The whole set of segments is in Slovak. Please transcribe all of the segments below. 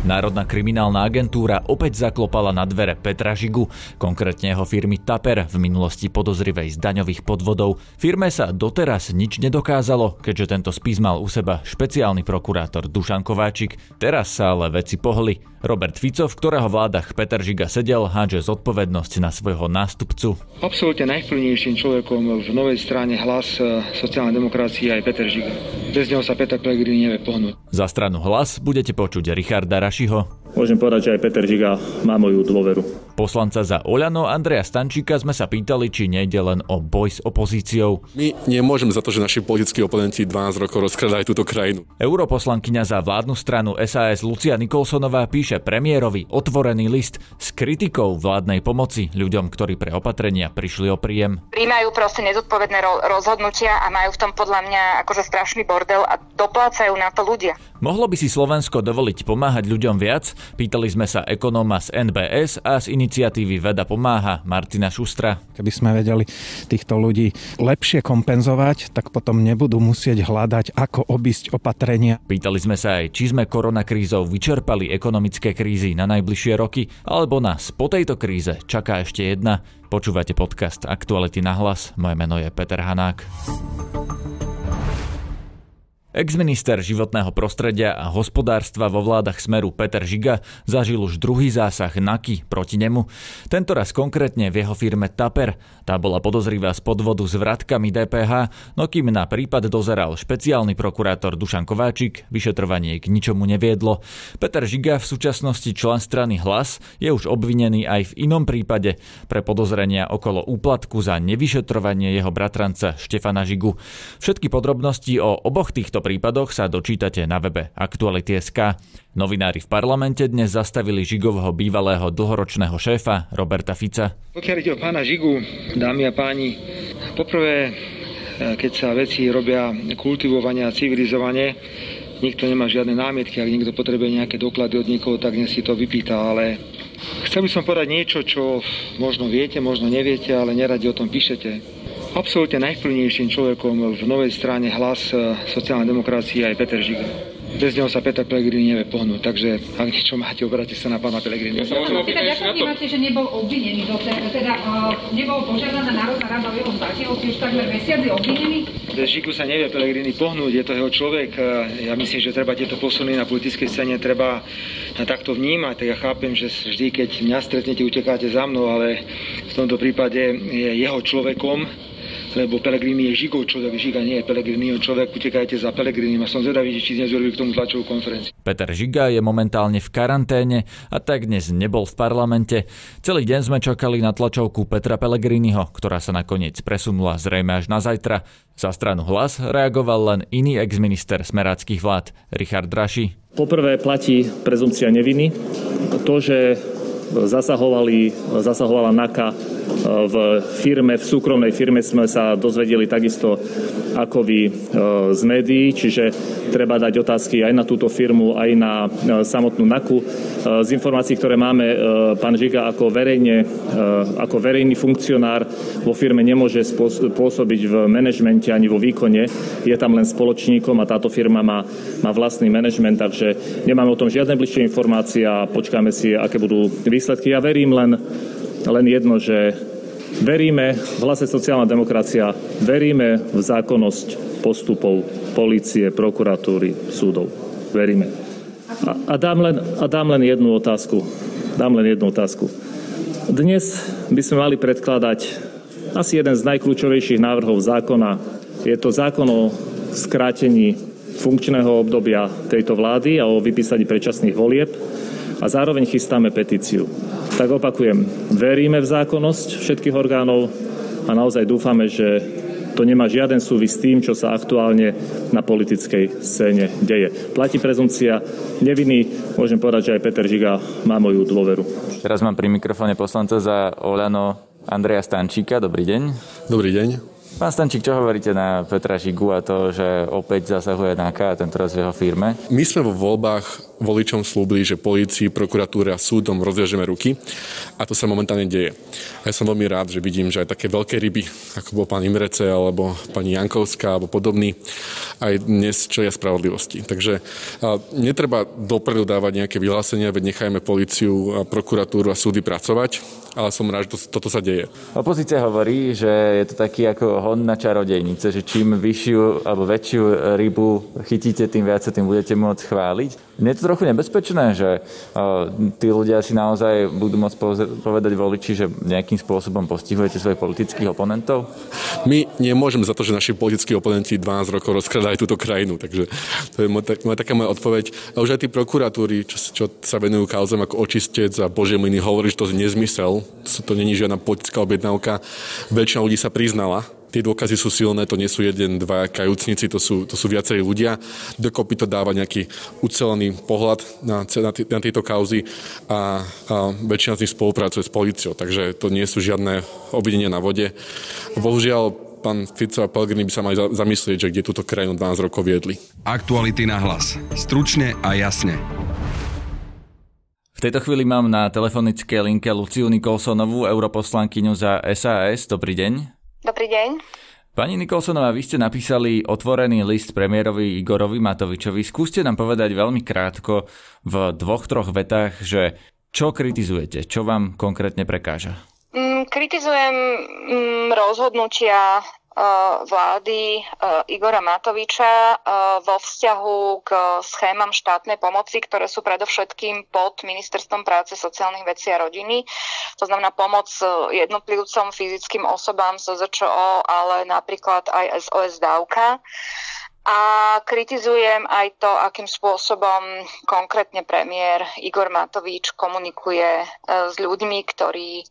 Národná kriminálna agentúra opäť zaklopala na dvere Petra Žigu, konkrétne jeho firmy Taper, v minulosti podozrivej z daňových podvodov. Firme sa doteraz nič nedokázalo, keďže tento spis mal u seba špeciálny prokurátor Dušan Kováčik. Teraz sa ale veci pohli. Robert Fico, v ktorého vládach Peter Žiga sedel, hádže zodpovednosť na svojho nástupcu. Absolútne najvplyvnejším človekom v novej strane hlas e, sociálnej demokracie aj Peter Žiga. Bez neho sa Peter Pellegrini nevie pohnúť. Za stranu hlas budete počuť Richarda Rašiho. Môžem povedať, že aj Peter Žiga má moju dôveru. Poslanca za Oľano Andreja Stančíka sme sa pýtali, či nejde len o boj s opozíciou. My nemôžeme za to, že naši politickí oponenti 12 rokov rozkradajú túto krajinu. Europoslankyňa za vládnu stranu SAS Lucia Nikolsonová píše premiérovi otvorený list s kritikou vládnej pomoci ľuďom, ktorí pre opatrenia prišli o príjem. Príjmajú proste nezodpovedné rozhodnutia a majú v tom podľa mňa akože strašný bordel a doplácajú na to ľudia. Mohlo by si Slovensko dovoliť pomáhať ľuďom viac? Pýtali sme sa ekonóma z NBS a z iniciatívy Veda pomáha Martina Šustra. Keby sme vedeli týchto ľudí lepšie kompenzovať, tak potom nebudú musieť hľadať, ako obísť opatrenia. Pýtali sme sa aj, či sme koronakrízou vyčerpali ekonomické krízy na najbližšie roky, alebo nás po tejto kríze čaká ešte jedna. Počúvate podcast Aktuality na hlas. Moje meno je Peter Hanák. Exminister životného prostredia a hospodárstva vo vládach Smeru Peter Žiga zažil už druhý zásah NAKY proti nemu. Tento raz konkrétne v jeho firme Taper. Tá bola podozrivá z podvodu s vratkami DPH, no kým na prípad dozeral špeciálny prokurátor Dušan Kováčik, vyšetrovanie k ničomu neviedlo. Peter Žiga v súčasnosti člen strany Hlas je už obvinený aj v inom prípade pre podozrenia okolo úplatku za nevyšetrovanie jeho bratranca Štefana Žigu. Všetky podrobnosti o oboch týchto týchto prípadoch sa dočítate na webe Aktuality.sk. Novinári v parlamente dnes zastavili Žigovho bývalého dlhoročného šéfa Roberta Fica. Pokiaľ ide o pána Žigu, dámy a páni, poprvé, e, keď sa veci robia kultivovanie a civilizovanie, nikto nemá žiadne námietky, ak niekto potrebuje nejaké doklady od niekoho, tak dnes si to vypýta, ale chcel by som povedať niečo, čo možno viete, možno neviete, ale neradi o tom píšete. Absolútne najvplyvnejším človekom v novej strane hlas e, sociálnej demokracie je Peter Žiga. Bez neho sa Peter Pellegrini nevie pohnúť, takže ak niečo máte, obráte sa na pána Pellegrini. Ja sa môžem opýtať, ako vnímate, že nebol obvinený teda, uh, nebol požiadaná Národná rada o jeho zatiaľ, už takmer mesiac je obvinený? Bez Žigu sa nevie Pellegrini pohnúť, je to jeho človek. Ja myslím, že treba tieto posuny na politickej scéne treba takto vnímať. Tak ja chápem, že vždy, keď mňa stretnete, utekáte za mnou, ale v tomto prípade je jeho človekom, lebo Pelegrini je Žigov človek, Žiga nie je Pelegrini človek, utekajte za Pelegrinim a som zvedavý, či dnes urobili k tomu tlačovú konferenciu. Peter Žiga je momentálne v karanténe a tak dnes nebol v parlamente. Celý deň sme čakali na tlačovku Petra Pelegriniho, ktorá sa nakoniec presunula zrejme až na zajtra. Za stranu hlas reagoval len iný exminister smeráckých vlád, Richard Draši. Poprvé platí prezumcia neviny. To, že zasahovali, zasahovala NAKA v firme, v súkromnej firme sme sa dozvedeli takisto ako vy e, z médií, čiže treba dať otázky aj na túto firmu, aj na e, samotnú NAKU. E, z informácií, ktoré máme, pán Žiga ako, verejne, ako verejný funkcionár vo firme nemôže pôsobiť v manažmente ani vo výkone. Je tam len spoločníkom a táto firma má, má vlastný manažment, takže nemáme o tom žiadne bližšie informácie a počkáme si, aké budú výsledky. Ja verím len, len jedno, že veríme v hlase sociálna demokracia, veríme v zákonnosť postupov policie, prokuratúry, súdov. Veríme. A, a, dám len, a dám len jednu otázku. Dám len jednu otázku. Dnes by sme mali predkladať asi jeden z najkľúčovejších návrhov zákona. Je to zákon o skrátení funkčného obdobia tejto vlády a o vypísaní predčasných volieb a zároveň chystáme petíciu tak opakujem, veríme v zákonnosť všetkých orgánov a naozaj dúfame, že to nemá žiaden súvis s tým, čo sa aktuálne na politickej scéne deje. Platí prezumcia neviny, môžem povedať, že aj Peter Žiga má moju dôveru. Teraz mám pri mikrofóne poslanca za Oľano Andreja Stančíka. Dobrý deň. Dobrý deň. Pán Stančík, čo hovoríte na Petra Žigu a to, že opäť zasahuje NAKA, tento raz v jeho firme? My sme vo voľbách voličom slúbili, že polícii, prokuratúre a súdom rozviažeme ruky a to sa momentálne deje. A ja som veľmi rád, že vidím, že aj také veľké ryby, ako bol pán Imrece alebo pani Jankovská alebo podobný, aj dnes čelia spravodlivosti. Takže netreba dopredu dávať nejaké vyhlásenia, veď nechajme policiu, prokuratúru a súdy pracovať ale som rád, že to, toto sa deje. Opozícia hovorí, že je to taký ako hon na čarodejnice, že čím vyššiu alebo väčšiu rybu chytíte, tým viac sa tým budete môcť chváliť. Je to trochu nebezpečné, že tí ľudia si naozaj budú môcť povedať voliči, že nejakým spôsobom postihujete svojich politických oponentov? My nemôžeme za to, že naši politickí oponenti 12 rokov rozkradajú túto krajinu, takže to je moja, taká moja odpoveď. A už aj tí prokuratúry, čo, čo sa venujú kauzom ako očistec a Bože miny, hovorí, že to je nezmysel, to není žiadna politická objednávka. Väčšina ľudí sa priznala tie dôkazy sú silné, to nie sú jeden, dva kajúcnici, to sú, to sú viacerí ľudia. Dokopy to dáva nejaký ucelený pohľad na, na, na tieto kauzy a, a väčšina z nich spolupracuje s policiou, takže to nie sú žiadne obvinenia na vode. Bohužiaľ, pán Fico a Pellegrini by sa mali zamyslieť, že kde túto krajinu 12 rokov viedli. Aktuality na hlas. Stručne a jasne. V tejto chvíli mám na telefonické linke Luciu Nikolsonovú, europoslankyňu za SAS. Dobrý deň. Dobrý deň. Pani Nikolsonová, vy ste napísali otvorený list premiérovi Igorovi Matovičovi. Skúste nám povedať veľmi krátko v dvoch, troch vetách, že čo kritizujete, čo vám konkrétne prekáža? Mm, kritizujem mm, rozhodnutia vlády eh, Igora Matoviča eh, vo vzťahu k schémam štátnej pomoci, ktoré sú predovšetkým pod Ministerstvom práce, sociálnych vecí a rodiny. To znamená pomoc jednotlivcom, fyzickým osobám SZČO, ale napríklad aj SOS dávka. A kritizujem aj to, akým spôsobom konkrétne premiér Igor Matovič komunikuje s ľuďmi, ktorí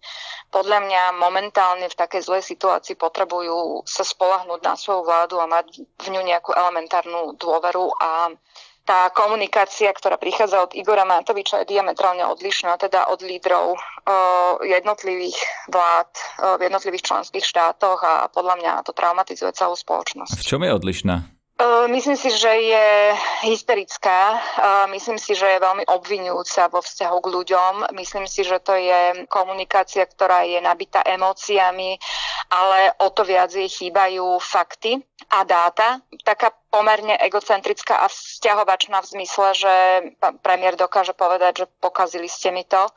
podľa mňa momentálne v takej zlej situácii potrebujú sa spolahnúť na svoju vládu a mať v ňu nejakú elementárnu dôveru a tá komunikácia, ktorá prichádza od Igora Matoviča, je diametrálne odlišná, teda od lídrov uh, jednotlivých vlád uh, v jednotlivých členských štátoch a podľa mňa to traumatizuje celú spoločnosť. V čom je odlišná? Myslím si, že je hysterická. Myslím si, že je veľmi obvinujúca vo vzťahu k ľuďom. Myslím si, že to je komunikácia, ktorá je nabitá emóciami, ale o to viac jej chýbajú fakty a dáta. Taká pomerne egocentrická a vzťahovačná v zmysle, že premiér dokáže povedať, že pokazili ste mi to.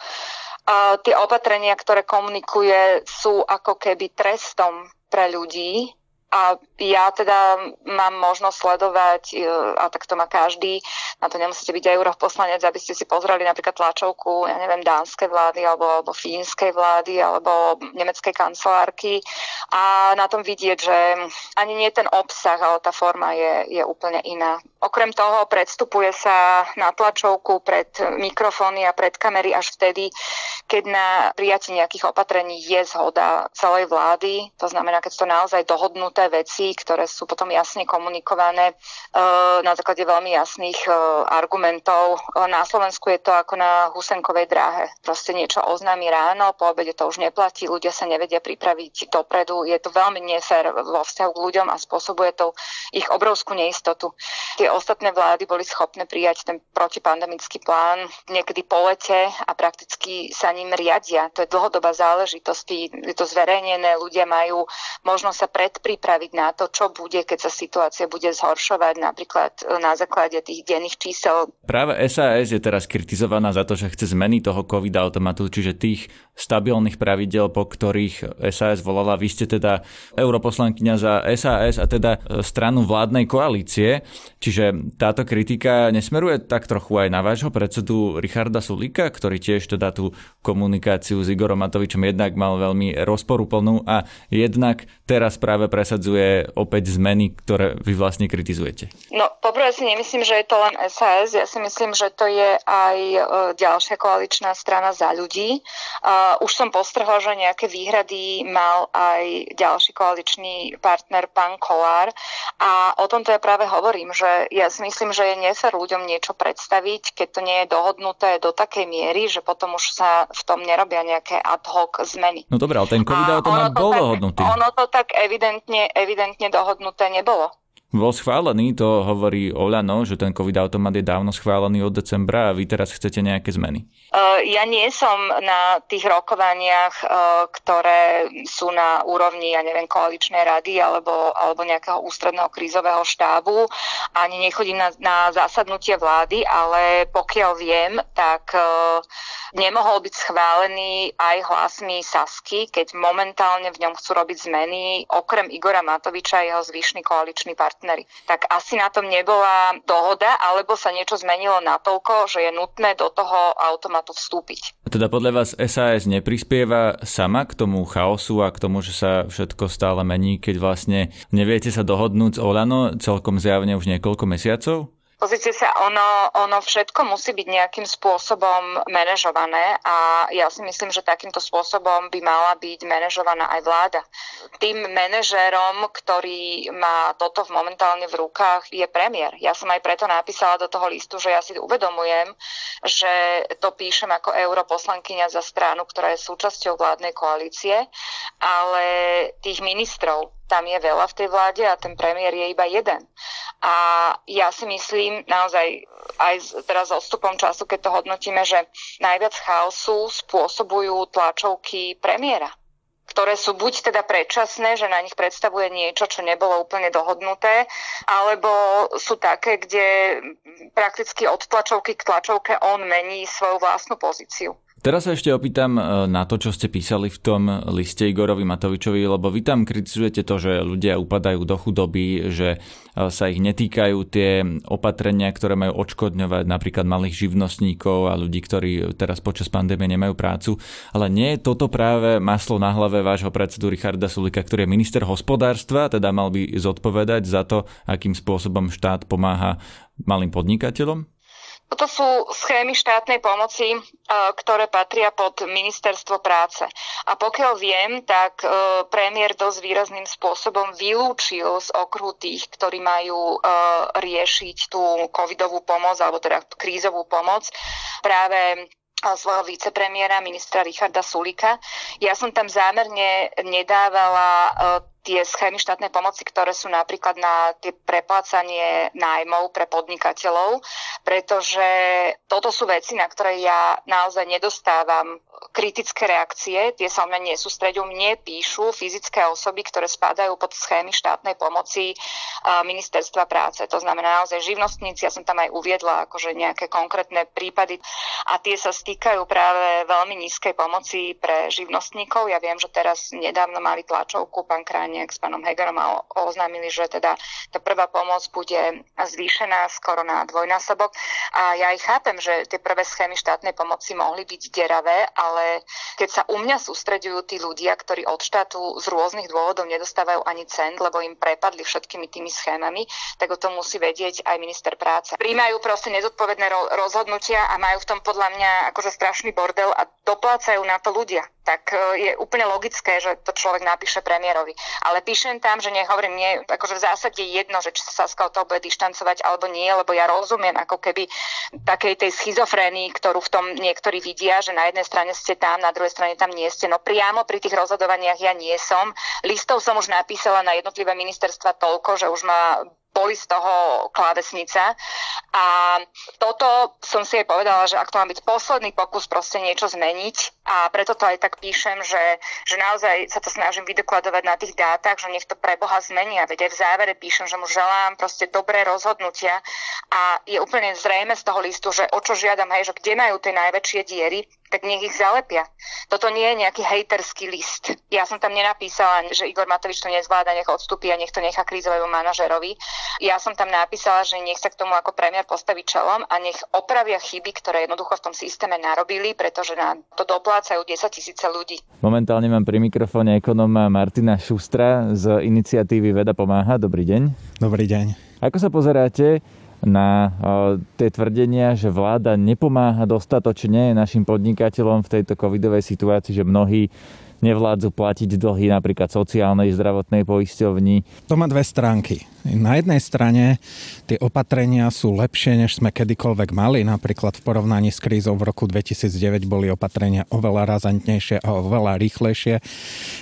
Tie opatrenia, ktoré komunikuje, sú ako keby trestom pre ľudí, a ja teda mám možnosť sledovať, e, a tak to má každý, na to nemusíte byť aj europoslanec, aby ste si pozreli napríklad tlačovku, ja neviem, dánskej vlády, alebo, alebo fínskej vlády, alebo nemeckej kancelárky a na tom vidieť, že ani nie ten obsah, ale tá forma je, je úplne iná. Okrem toho predstupuje sa na tlačovku pred mikrofóny a pred kamery až vtedy, keď na prijatie nejakých opatrení je zhoda celej vlády, to znamená, keď to naozaj dohodnuté dôležité veci, ktoré sú potom jasne komunikované eh, na základe veľmi jasných eh, argumentov. Eh, na Slovensku je to ako na Husenkovej dráhe. Proste niečo oznámi ráno, po obede to už neplatí, ľudia sa nevedia pripraviť dopredu. Je to veľmi nefér vo vzťahu k ľuďom a spôsobuje to ich obrovskú neistotu. Tie ostatné vlády boli schopné prijať ten protipandemický plán niekedy po lete a prakticky sa ním riadia. To je dlhodobá záležitosť, je to zverejnené, ľudia majú možnosť sa predpripraviť pripraviť na to, čo bude, keď sa situácia bude zhoršovať napríklad e, na základe tých denných čísel. Práve SAS je teraz kritizovaná za to, že chce zmeny toho COVID automatu, čiže tých stabilných pravidel, po ktorých SAS volala. Vy ste teda europoslankyňa za SAS a teda e, stranu vládnej koalície, čiže táto kritika nesmeruje tak trochu aj na vášho predsedu Richarda Sulika, ktorý tiež teda tú komunikáciu s Igorom Matovičom jednak mal veľmi rozporuplnú a jednak teraz práve presadzuje opäť zmeny, ktoré vy vlastne kritizujete? No, poprvé si nemyslím, že je to len SAS. Ja si myslím, že to je aj e, ďalšia koaličná strana za ľudí. Už som postrhla, že nejaké výhrady mal aj ďalší koaličný partner, pán Kolár. A o tomto ja práve hovorím, že ja si myslím, že je nefér ľuďom niečo predstaviť, keď to nie je dohodnuté do takej miery, že potom už sa v tom nerobia nejaké ad hoc zmeny. No dobré, ale ten COVID automat bol dohodnutý. Ono to tak evidentne evidentne dohodnuté nebolo. Bol schválený, to hovorí Oľano, že ten COVID automat je dávno schválený od decembra a vy teraz chcete nejaké zmeny. Ja nie som na tých rokovaniach, ktoré sú na úrovni, ja neviem, koaličnej rady alebo, alebo nejakého ústredného krízového štábu. Ani nechodím na, na zasadnutie vlády, ale pokiaľ viem, tak nemohol byť schválený aj hlasmi Sasky, keď momentálne v ňom chcú robiť zmeny, okrem Igora Matoviča a jeho zvyšní koaliční partnery. Tak asi na tom nebola dohoda, alebo sa niečo zmenilo natoľko, že je nutné do toho automatu vstúpiť. Teda podľa vás SAS neprispieva sama k tomu chaosu a k tomu, že sa všetko stále mení, keď vlastne neviete sa dohodnúť s Olano celkom zjavne už niekoľko mesiacov? Pozrite sa, ono, ono všetko musí byť nejakým spôsobom manažované a ja si myslím, že takýmto spôsobom by mala byť manažovaná aj vláda. Tým manažérom, ktorý má toto momentálne v rukách, je premiér. Ja som aj preto napísala do toho listu, že ja si uvedomujem, že to píšem ako europoslankyňa za stranu, ktorá je súčasťou vládnej koalície, ale tých ministrov, tam je veľa v tej vláde a ten premiér je iba jeden. A ja si myslím naozaj aj teraz s odstupom času, keď to hodnotíme, že najviac chaosu spôsobujú tlačovky premiéra ktoré sú buď teda predčasné, že na nich predstavuje niečo, čo nebolo úplne dohodnuté, alebo sú také, kde prakticky od tlačovky k tlačovke on mení svoju vlastnú pozíciu. Teraz sa ešte opýtam e, na to, čo ste písali v tom liste Igorovi Matovičovi, lebo vy tam kritizujete to, že ľudia upadajú do chudoby, že e, sa ich netýkajú tie opatrenia, ktoré majú odškodňovať napríklad malých živnostníkov a ľudí, ktorí teraz počas pandémie nemajú prácu. Ale nie je toto práve maslo na hlave vášho predsedu Richarda Sulika, ktorý je minister hospodárstva, teda mal by zodpovedať za to, akým spôsobom štát pomáha malým podnikateľom? Toto sú schémy štátnej pomoci, e, ktoré patria pod ministerstvo práce. A pokiaľ viem, tak e, premiér dosť výrazným spôsobom vylúčil z okruhu tých, ktorí majú e, riešiť tú covidovú pomoc, alebo teda krízovú pomoc, práve svojho vicepremiéra, ministra Richarda Sulika. Ja som tam zámerne nedávala tie schémy štátnej pomoci, ktoré sú napríklad na tie preplácanie nájmov pre podnikateľov, pretože toto sú veci, na ktoré ja naozaj nedostávam kritické reakcie, tie sa o mňa nesústredujú. Mne píšu fyzické osoby, ktoré spadajú pod schémy štátnej pomoci ministerstva práce. To znamená naozaj živnostníci, ja som tam aj uviedla akože nejaké konkrétne prípady a tie sa stýkajú práve veľmi nízkej pomoci pre živnostníkov. Ja viem, že teraz nedávno mali tlačovku pán Kráň nejak s pánom Hegerom a oznámili, že teda tá prvá pomoc bude zvýšená skoro na dvojnásobok. A ja ich chápem, že tie prvé schémy štátnej pomoci mohli byť deravé, ale keď sa u mňa sústredujú tí ľudia, ktorí od štátu z rôznych dôvodov nedostávajú ani cent, lebo im prepadli všetkými tými schémami, tak o tom musí vedieť aj minister práce. Príjmajú proste nezodpovedné rozhodnutia a majú v tom podľa mňa akože strašný bordel a doplácajú na to ľudia tak e, je úplne logické, že to človek napíše premiérovi. Ale píšem tam, že nehovorím, nie, akože v zásade jedno, že či sa Saska od toho bude dištancovať alebo nie, lebo ja rozumiem ako keby takej tej schizofrénii, ktorú v tom niektorí vidia, že na jednej strane ste tam, na druhej strane tam nie ste. No priamo pri tých rozhodovaniach ja nie som. Listov som už napísala na jednotlivé ministerstva toľko, že už ma boli z toho klávesnica. A toto som si aj povedala, že ak to má byť posledný pokus proste niečo zmeniť a preto to aj tak píšem, že, že naozaj sa to snažím vydokladovať na tých dátach, že nech to pre Boha zmenia. Veď aj v závere píšem, že mu želám proste dobré rozhodnutia a je úplne zrejme z toho listu, že o čo žiadam, hej, že kde majú tie najväčšie diery, tak nech ich zalepia. Toto nie je nejaký hejterský list. Ja som tam nenapísala, že Igor Matovič to nezvláda, nech odstúpi a nech to nechá krízovému manažerovi. Ja som tam napísala, že nech sa k tomu ako premiér postaví čelom a nech opravia chyby, ktoré jednoducho v tom systéme narobili, pretože na to doplácajú 10 tisíce ľudí. Momentálne mám pri mikrofóne ekonóma Martina Šustra z iniciatívy Veda pomáha. Dobrý deň. Dobrý deň. Ako sa pozeráte na tie tvrdenia, že vláda nepomáha dostatočne našim podnikateľom v tejto covidovej situácii, že mnohí nevládzu platiť dlhy napríklad sociálnej zdravotnej poisťovni. To má dve stránky. Na jednej strane tie opatrenia sú lepšie, než sme kedykoľvek mali. Napríklad v porovnaní s krízou v roku 2009 boli opatrenia oveľa razantnejšie a oveľa rýchlejšie.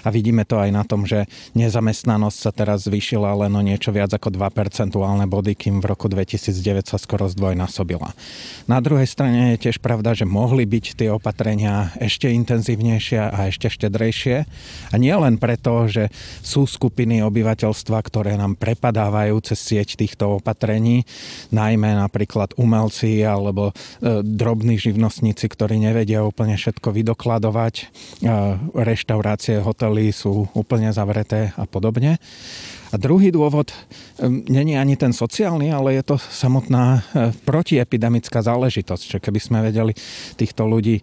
A vidíme to aj na tom, že nezamestnanosť sa teraz zvýšila len o niečo viac ako 2 percentuálne body, kým v roku 2009 sa skoro zdvojnásobila. Na druhej strane je tiež pravda, že mohli byť tie opatrenia ešte intenzívnejšie a ešte štedrejšie. A nie len preto, že sú skupiny obyvateľstva, ktoré nám prepadajú dostávajú cez sieť týchto opatrení, najmä napríklad umelci alebo e, drobní živnostníci, ktorí nevedia úplne všetko vydokladovať, e, reštaurácie, hotely sú úplne zavreté a podobne. A druhý dôvod není ani ten sociálny, ale je to samotná e, protiepidemická záležitosť. Že keby sme vedeli týchto ľudí e,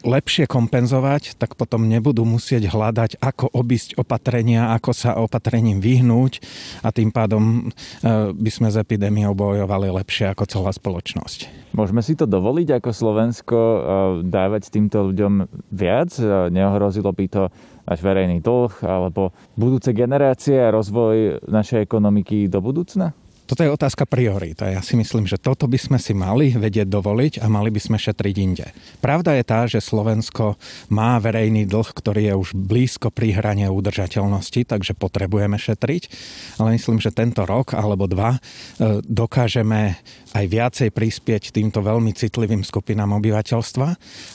lepšie kompenzovať, tak potom nebudú musieť hľadať, ako obísť opatrenia, ako sa opatrením vyhnúť a tým pádom e, by sme s epidémiou bojovali lepšie ako celá spoločnosť. Môžeme si to dovoliť ako Slovensko dávať týmto ľuďom viac? Neohrozilo by to náš verejný dlh alebo budúce generácie a rozvoj našej ekonomiky do budúcna? Toto je otázka priorít a ja si myslím, že toto by sme si mali vedieť dovoliť a mali by sme šetriť inde. Pravda je tá, že Slovensko má verejný dlh, ktorý je už blízko pri hrane udržateľnosti, takže potrebujeme šetriť, ale myslím, že tento rok alebo dva e, dokážeme aj viacej prispieť týmto veľmi citlivým skupinám obyvateľstva.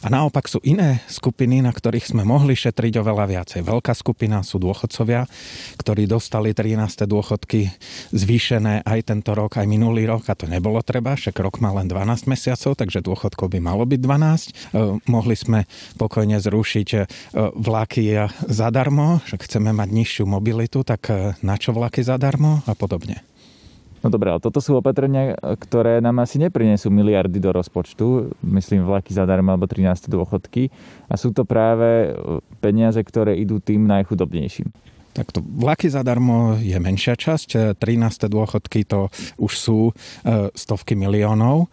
A naopak sú iné skupiny, na ktorých sme mohli šetriť oveľa viacej. Veľká skupina sú dôchodcovia, ktorí dostali 13. dôchodky zvýšené aj tento rok, aj minulý rok a to nebolo treba, však rok má len 12 mesiacov, takže dôchodkov by malo byť 12. E, mohli sme pokojne zrušiť e, vlaky zadarmo, že chceme mať nižšiu mobilitu, tak e, na čo vlaky zadarmo a podobne. No dobré, ale toto sú opatrenia, ktoré nám asi neprinesú miliardy do rozpočtu, myslím vlaky zadarmo alebo 13 dôchodky a sú to práve peniaze, ktoré idú tým najchudobnejším. Takto vlaky zadarmo je menšia časť, 13. dôchodky to už sú e, stovky miliónov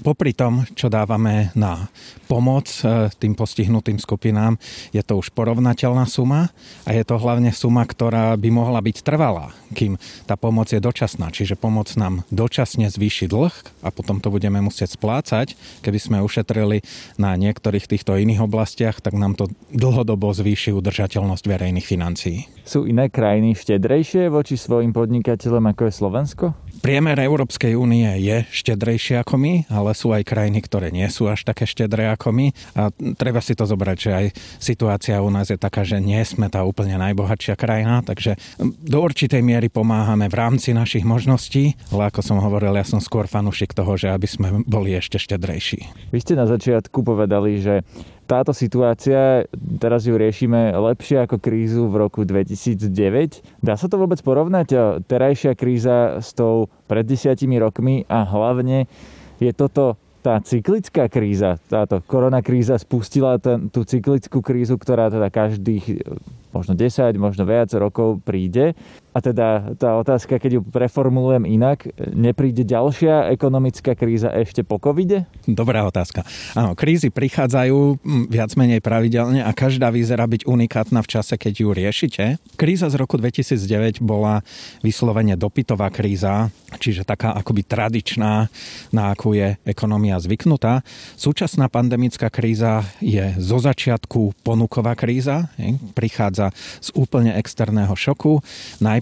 popri tom, čo dávame na pomoc e, tým postihnutým skupinám, je to už porovnateľná suma a je to hlavne suma, ktorá by mohla byť trvalá, kým tá pomoc je dočasná. Čiže pomoc nám dočasne zvýši dlh a potom to budeme musieť splácať. Keby sme ušetrili na niektorých týchto iných oblastiach, tak nám to dlhodobo zvýši udržateľnosť verejných financií. Sú iné krajiny štedrejšie voči svojim podnikateľom ako je Slovensko? Priemer Európskej únie je štedrejší ako my, ale sú aj krajiny, ktoré nie sú až také štedré ako my. A treba si to zobrať, že aj situácia u nás je taká, že nie sme tá úplne najbohatšia krajina, takže do určitej miery pomáhame v rámci našich možností, ale ako som hovoril, ja som skôr fanušik toho, že aby sme boli ešte štedrejší. Vy ste na začiatku povedali, že táto situácia, teraz ju riešime lepšie ako krízu v roku 2009. Dá sa to vôbec porovnať? Terajšia kríza s tou pred desiatimi rokmi a hlavne je toto tá cyklická kríza, táto koronakríza spustila ten, tú cyklickú krízu, ktorá teda každých možno 10, možno viac rokov príde. A teda tá otázka, keď ju preformulujem inak, nepríde ďalšia ekonomická kríza ešte po covide? Dobrá otázka. Áno, krízy prichádzajú viac menej pravidelne a každá vyzerá byť unikátna v čase, keď ju riešite. Kríza z roku 2009 bola vyslovene dopytová kríza, čiže taká akoby tradičná, na akú je ekonomia zvyknutá. Súčasná pandemická kríza je zo začiatku ponuková kríza. Prichádza z úplne externého šoku.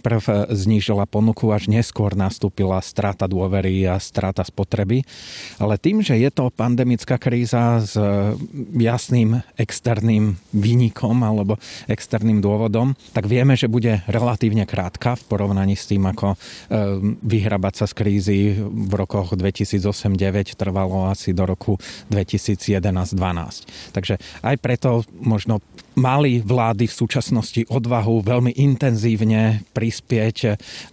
Najprv e, znížila ponuku, až neskôr nastúpila strata dôvery a strata spotreby. Ale tým, že je to pandemická kríza s e, jasným externým výnikom alebo externým dôvodom, tak vieme, že bude relatívne krátka v porovnaní s tým, ako e, vyhrabať sa z krízy v rokoch 2008-2009 trvalo asi do roku 2011-2012. Takže aj preto možno mali vlády v súčasnosti odvahu veľmi intenzívne prispieť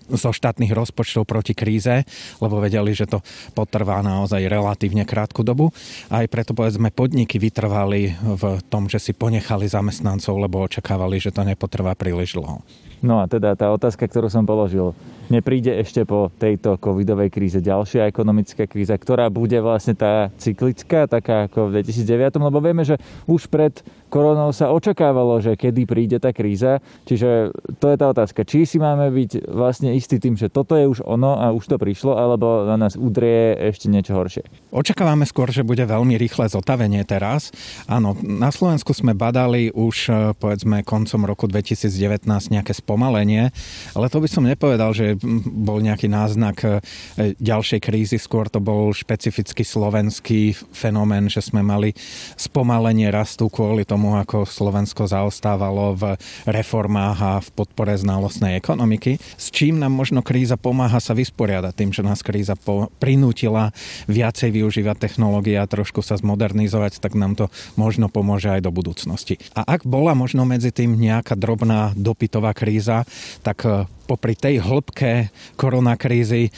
zo štátnych rozpočtov proti kríze, lebo vedeli, že to potrvá naozaj relatívne krátku dobu. Aj preto povedzme podniky vytrvali v tom, že si ponechali zamestnancov, lebo očakávali, že to nepotrvá príliš dlho. No a teda tá otázka, ktorú som položil, nepríde ešte po tejto covidovej kríze ďalšia ekonomická kríza, ktorá bude vlastne tá cyklická, taká ako v 2009, lebo vieme, že už pred koronou sa očakávalo, že kedy príde tá kríza. Čiže to je tá otázka. Či si máme byť vlastne istý tým, že toto je už ono a už to prišlo, alebo na nás udrie ešte niečo horšie? Očakávame skôr, že bude veľmi rýchle zotavenie teraz. Áno, na Slovensku sme badali už e, povedzme koncom roku 2019 nejaké spomalenie, ale to by som nepovedal, že bol nejaký náznak e, ďalšej krízy, skôr to bol špecificky slovenský fenomén, že sme mali spomalenie rastu kvôli tomu, ako Slovensko zaostávalo v reformách a v podpore znalostnej ekonomiky, s čím nám možno kríza pomáha sa vysporiadať tým, že nás kríza po- prinútila viacej využívať technológie a trošku sa zmodernizovať, tak nám to možno pomôže aj do budúcnosti. A ak bola možno medzi tým nejaká drobná dopytová kríza, tak e, popri tej hĺbke koronakrízy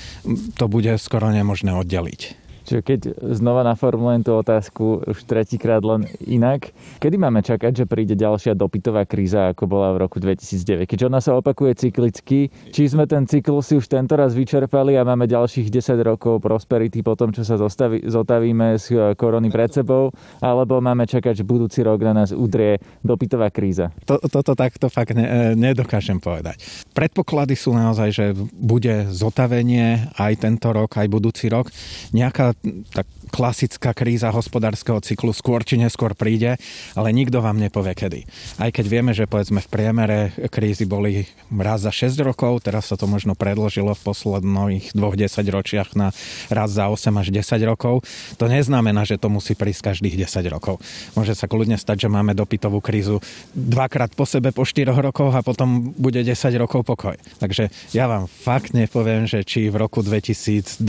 to bude skoro nemožné oddeliť. Čiže keď znova naformulujem tú otázku už tretíkrát len inak, kedy máme čakať, že príde ďalšia dopytová kríza, ako bola v roku 2009? Keďže ona sa opakuje cyklicky, či sme ten cyklus si už tento raz vyčerpali a máme ďalších 10 rokov prosperity po tom, čo sa zostaví, zotavíme z eh, korony pred sebou, alebo máme čakať, že budúci rok na nás udrie dopytová kríza? To, toto takto fakt ne, eh, nedokážem povedať. Predpoklady sú naozaj, že bude zotavenie aj tento rok, aj budúci rok. Nejaká tak klasická kríza hospodárskeho cyklu skôr či neskôr príde, ale nikto vám nepovie kedy. Aj keď vieme, že povedzme v priemere krízy boli raz za 6 rokov, teraz sa to možno predložilo v posledných dvoch desaťročiach na raz za 8 až 10 rokov, to neznamená, že to musí prísť každých 10 rokov. Môže sa kľudne stať, že máme dopytovú krízu dvakrát po sebe po 4 rokoch a potom bude 10 rokov pokoj. Takže ja vám fakt nepoviem, že či v roku 2028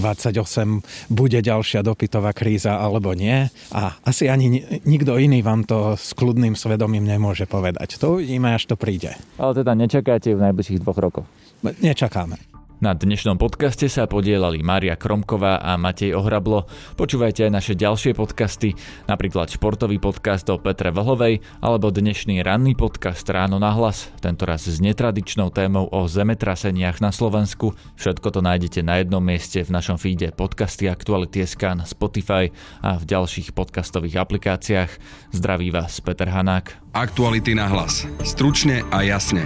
bude ďalšia dopytová dlhodobá kríza alebo nie. A asi ani nikto iný vám to s kľudným svedomím nemôže povedať. To uvidíme, až to príde. Ale teda nečakáte v najbližších dvoch rokoch? Nečakáme. Na dnešnom podcaste sa podielali Mária Kromková a Matej Ohrablo. Počúvajte aj naše ďalšie podcasty, napríklad športový podcast o Petre Vlhovej alebo dnešný ranný podcast Ráno na hlas, tentoraz s netradičnou témou o zemetraseniach na Slovensku. Všetko to nájdete na jednom mieste v našom feede podcasty Aktuality.sk na Spotify a v ďalších podcastových aplikáciách. Zdraví vás Peter Hanák. Aktuality na hlas. Stručne a jasne.